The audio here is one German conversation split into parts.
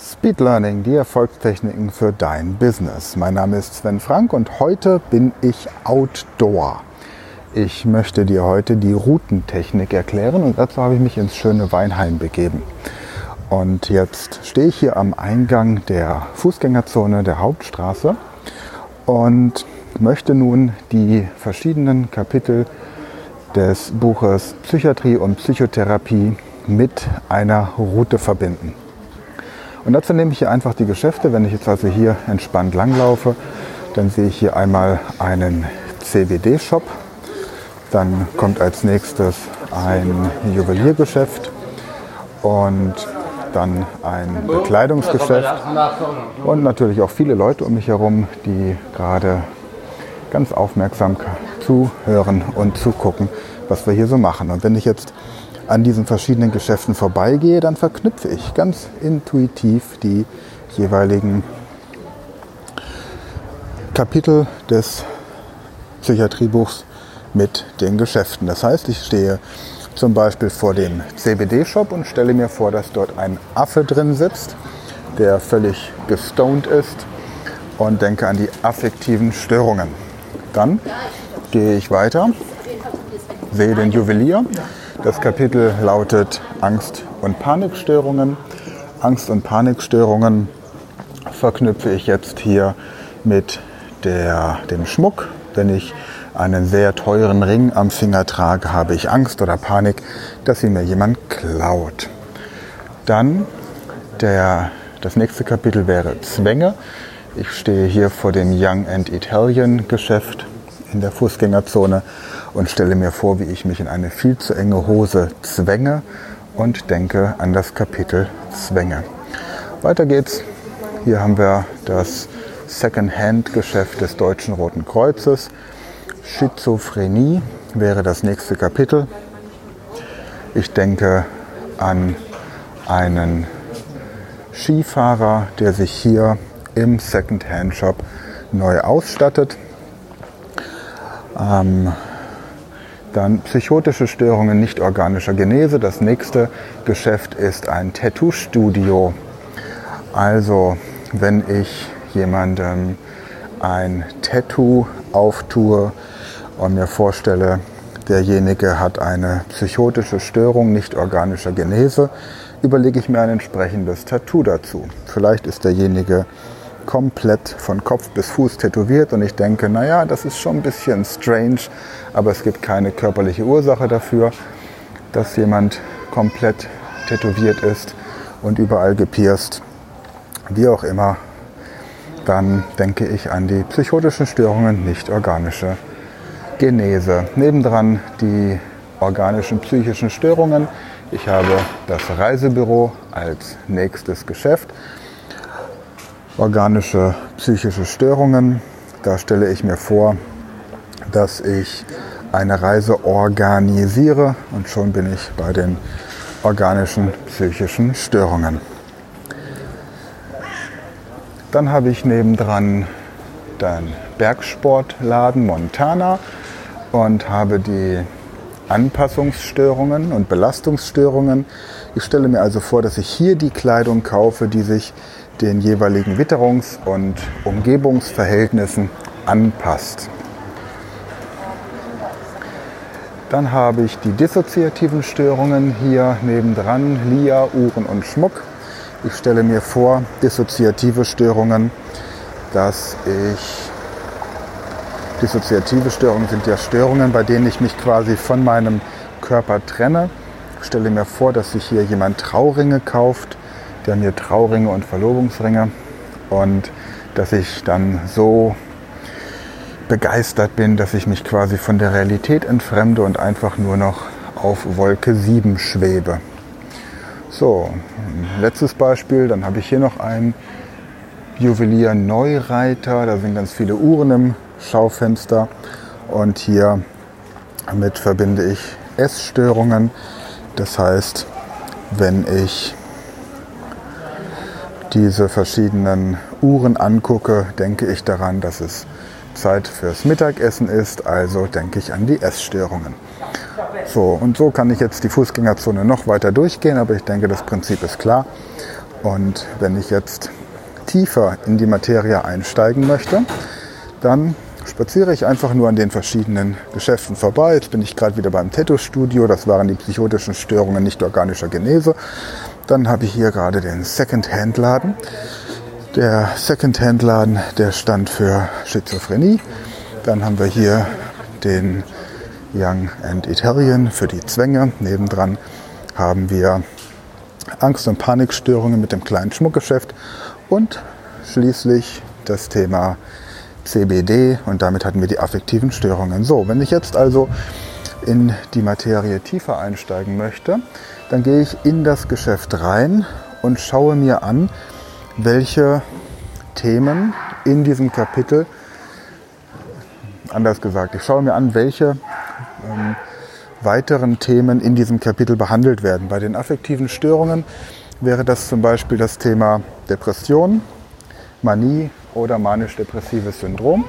Speed Learning, die Erfolgstechniken für dein Business. Mein Name ist Sven Frank und heute bin ich Outdoor. Ich möchte dir heute die Routentechnik erklären und dazu habe ich mich ins schöne Weinheim begeben. Und jetzt stehe ich hier am Eingang der Fußgängerzone der Hauptstraße und möchte nun die verschiedenen Kapitel des Buches Psychiatrie und Psychotherapie mit einer Route verbinden. Und dazu nehme ich hier einfach die Geschäfte. Wenn ich jetzt also hier entspannt langlaufe, dann sehe ich hier einmal einen CBD-Shop. Dann kommt als nächstes ein Juweliergeschäft und dann ein Bekleidungsgeschäft und natürlich auch viele Leute um mich herum, die gerade ganz aufmerksam zuhören und zugucken, was wir hier so machen. Und wenn ich jetzt an diesen verschiedenen Geschäften vorbeigehe, dann verknüpfe ich ganz intuitiv die jeweiligen Kapitel des Psychiatriebuchs mit den Geschäften. Das heißt, ich stehe zum Beispiel vor dem CBD-Shop und stelle mir vor, dass dort ein Affe drin sitzt, der völlig gestoned ist und denke an die affektiven Störungen. Dann gehe ich weiter, sehe den Juwelier das Kapitel lautet Angst und Panikstörungen. Angst und Panikstörungen verknüpfe ich jetzt hier mit der, dem Schmuck. Wenn ich einen sehr teuren Ring am Finger trage, habe ich Angst oder Panik, dass sie mir jemand klaut. Dann der, das nächste Kapitel wäre Zwänge. Ich stehe hier vor dem Young and Italian Geschäft in der Fußgängerzone und stelle mir vor, wie ich mich in eine viel zu enge Hose zwänge und denke an das Kapitel Zwänge. Weiter geht's. Hier haben wir das Second-Hand-Geschäft des Deutschen Roten Kreuzes. Schizophrenie wäre das nächste Kapitel. Ich denke an einen Skifahrer, der sich hier im Second-Hand-Shop neu ausstattet. Ähm, dann psychotische Störungen nicht organischer Genese. Das nächste Geschäft ist ein Tattoo-Studio. Also wenn ich jemandem ein Tattoo auftue und mir vorstelle, derjenige hat eine psychotische Störung nicht organischer Genese, überlege ich mir ein entsprechendes Tattoo dazu. Vielleicht ist derjenige komplett von Kopf bis Fuß tätowiert und ich denke, naja, das ist schon ein bisschen strange, aber es gibt keine körperliche Ursache dafür, dass jemand komplett tätowiert ist und überall gepierst, wie auch immer, dann denke ich an die psychotischen Störungen, nicht organische Genese. Nebendran die organischen psychischen Störungen. Ich habe das Reisebüro als nächstes Geschäft organische psychische Störungen. Da stelle ich mir vor, dass ich eine Reise organisiere und schon bin ich bei den organischen psychischen Störungen. Dann habe ich nebendran den Bergsportladen Montana und habe die Anpassungsstörungen und Belastungsstörungen. Ich stelle mir also vor, dass ich hier die Kleidung kaufe, die sich den jeweiligen Witterungs- und Umgebungsverhältnissen anpasst. Dann habe ich die dissoziativen Störungen hier nebendran, Lia, Uhren und Schmuck. Ich stelle mir vor, dissoziative Störungen, dass ich Dissoziative Störungen sind ja Störungen, bei denen ich mich quasi von meinem Körper trenne. Ich stelle mir vor, dass sich hier jemand Trauringe kauft, der mir Trauringe und Verlobungsringe und dass ich dann so begeistert bin, dass ich mich quasi von der Realität entfremde und einfach nur noch auf Wolke 7 schwebe. So, letztes Beispiel, dann habe ich hier noch einen Juwelier Neureiter, da sind ganz viele Uhren im Schaufenster und hier damit verbinde ich Essstörungen. Das heißt, wenn ich diese verschiedenen Uhren angucke, denke ich daran, dass es Zeit fürs Mittagessen ist, also denke ich an die Essstörungen. So, und so kann ich jetzt die Fußgängerzone noch weiter durchgehen, aber ich denke, das Prinzip ist klar. Und wenn ich jetzt tiefer in die Materie einsteigen möchte, dann spaziere ich einfach nur an den verschiedenen Geschäften vorbei. Jetzt bin ich gerade wieder beim Tattoo-Studio. Das waren die psychotischen Störungen nicht organischer Genese. Dann habe ich hier gerade den Second-Hand-Laden. Der Second-Hand-Laden, der stand für Schizophrenie. Dann haben wir hier den Young and Italian für die Zwänge. Nebendran haben wir Angst- und Panikstörungen mit dem kleinen Schmuckgeschäft und schließlich das Thema CBD und damit hatten wir die affektiven Störungen. So, wenn ich jetzt also in die Materie tiefer einsteigen möchte, dann gehe ich in das Geschäft rein und schaue mir an, welche Themen in diesem Kapitel, anders gesagt, ich schaue mir an, welche ähm, weiteren Themen in diesem Kapitel behandelt werden. Bei den affektiven Störungen wäre das zum Beispiel das Thema Depression, Manie oder manisch-depressives Syndrom.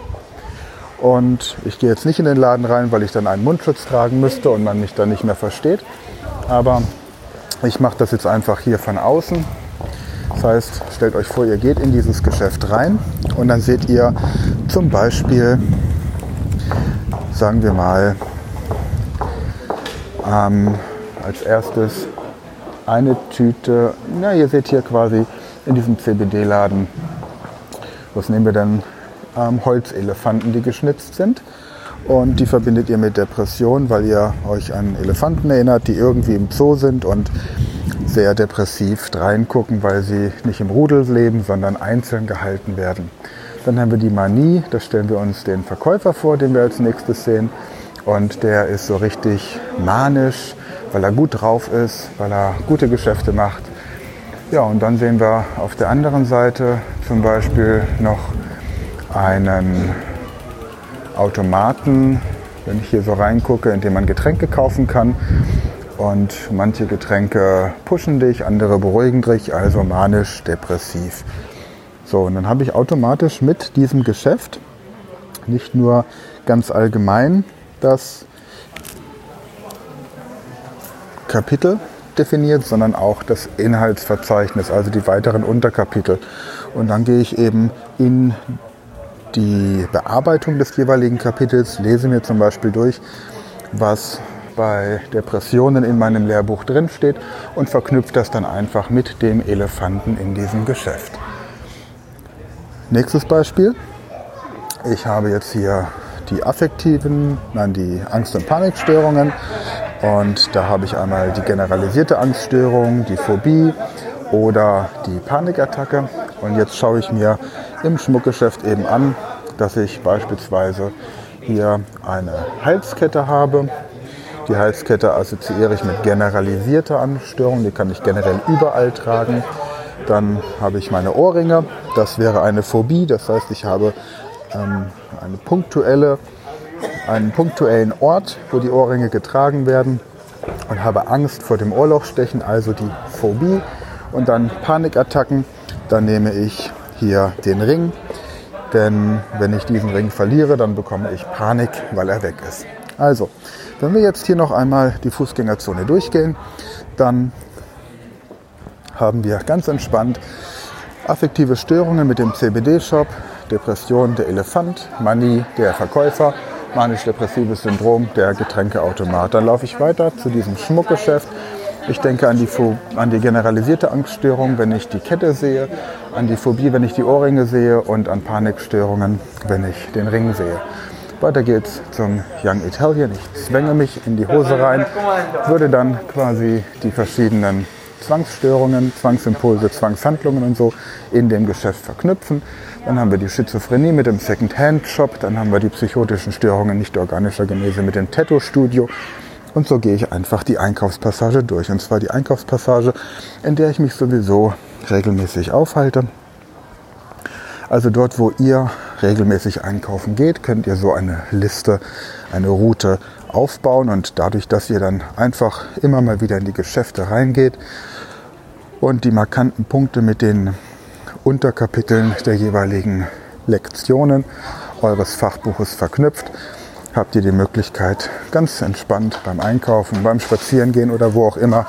Und ich gehe jetzt nicht in den Laden rein, weil ich dann einen Mundschutz tragen müsste und man mich dann nicht mehr versteht. Aber ich mache das jetzt einfach hier von außen. Das heißt, stellt euch vor, ihr geht in dieses Geschäft rein und dann seht ihr zum Beispiel, sagen wir mal, ähm, als erstes eine Tüte, na ihr seht hier quasi in diesem CBD-Laden, was nehmen wir denn, ähm, Holzelefanten, die geschnitzt sind. Und die verbindet ihr mit Depression, weil ihr euch an Elefanten erinnert, die irgendwie im Zoo sind und sehr depressiv reingucken, weil sie nicht im Rudel leben, sondern einzeln gehalten werden. Dann haben wir die Manie, da stellen wir uns den Verkäufer vor, den wir als nächstes sehen. Und der ist so richtig manisch, weil er gut drauf ist, weil er gute Geschäfte macht. Ja, und dann sehen wir auf der anderen Seite zum Beispiel noch einen Automaten, wenn ich hier so reingucke, in dem man Getränke kaufen kann. Und manche Getränke pushen dich, andere beruhigen dich, also manisch, depressiv. So, und dann habe ich automatisch mit diesem Geschäft nicht nur ganz allgemein das Kapitel definiert, sondern auch das Inhaltsverzeichnis, also die weiteren Unterkapitel. Und dann gehe ich eben in die Bearbeitung des jeweiligen Kapitels, lese mir zum Beispiel durch, was bei Depressionen in meinem Lehrbuch drinsteht und verknüpfe das dann einfach mit dem Elefanten in diesem Geschäft. Nächstes Beispiel. Ich habe jetzt hier die affektiven, nein, die Angst- und Panikstörungen. Und da habe ich einmal die generalisierte Angststörung, die Phobie oder die Panikattacke. Und jetzt schaue ich mir im Schmuckgeschäft eben an, dass ich beispielsweise hier eine Halskette habe. Die Halskette assoziiere ich mit generalisierter Angststörung, die kann ich generell überall tragen. Dann habe ich meine Ohrringe, das wäre eine Phobie, das heißt, ich habe ähm, eine punktuelle, einen punktuellen Ort, wo die Ohrringe getragen werden und habe Angst vor dem Ohrlochstechen, also die Phobie und dann Panikattacken. Dann nehme ich hier den Ring, denn wenn ich diesen Ring verliere, dann bekomme ich Panik, weil er weg ist. Also, wenn wir jetzt hier noch einmal die Fußgängerzone durchgehen, dann haben wir ganz entspannt affektive Störungen mit dem CBD-Shop, Depression der Elefant, Manie der Verkäufer, manisch-depressives Syndrom der Getränkeautomat. Dann laufe ich weiter zu diesem Schmuckgeschäft. Ich denke an die, an die generalisierte Angststörung, wenn ich die Kette sehe, an die Phobie, wenn ich die Ohrringe sehe und an Panikstörungen, wenn ich den Ring sehe. Weiter geht's zum Young Italian. Ich zwänge mich in die Hose rein, würde dann quasi die verschiedenen Zwangsstörungen, Zwangsimpulse, Zwangshandlungen und so in dem Geschäft verknüpfen. Dann haben wir die Schizophrenie mit dem Second-Hand-Shop. Dann haben wir die psychotischen Störungen nicht organischer Genese mit dem Tattoo-Studio. Und so gehe ich einfach die Einkaufspassage durch. Und zwar die Einkaufspassage, in der ich mich sowieso regelmäßig aufhalte. Also dort, wo ihr regelmäßig einkaufen geht, könnt ihr so eine Liste, eine Route aufbauen. Und dadurch, dass ihr dann einfach immer mal wieder in die Geschäfte reingeht und die markanten Punkte mit den Unterkapiteln der jeweiligen Lektionen eures Fachbuches verknüpft, habt ihr die Möglichkeit, ganz entspannt beim Einkaufen, beim Spazierengehen oder wo auch immer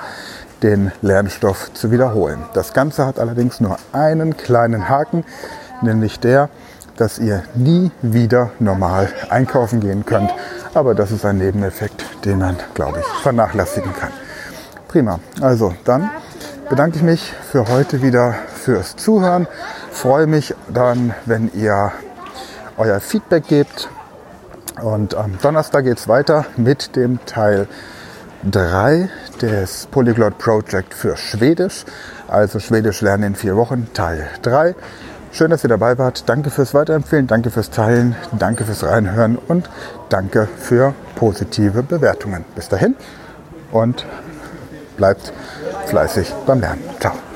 den Lernstoff zu wiederholen. Das Ganze hat allerdings nur einen kleinen Haken, nämlich der, dass ihr nie wieder normal einkaufen gehen könnt. Aber das ist ein Nebeneffekt, den man, glaube ich, vernachlässigen kann. Prima. Also dann bedanke ich mich für heute wieder fürs Zuhören. Freue mich dann, wenn ihr euer Feedback gebt. Und am Donnerstag geht es weiter mit dem Teil 3 des Polyglot Project für Schwedisch. Also Schwedisch lernen in vier Wochen, Teil 3. Schön, dass ihr dabei wart. Danke fürs Weiterempfehlen, danke fürs Teilen, danke fürs Reinhören und danke für positive Bewertungen. Bis dahin und bleibt fleißig beim Lernen. Ciao.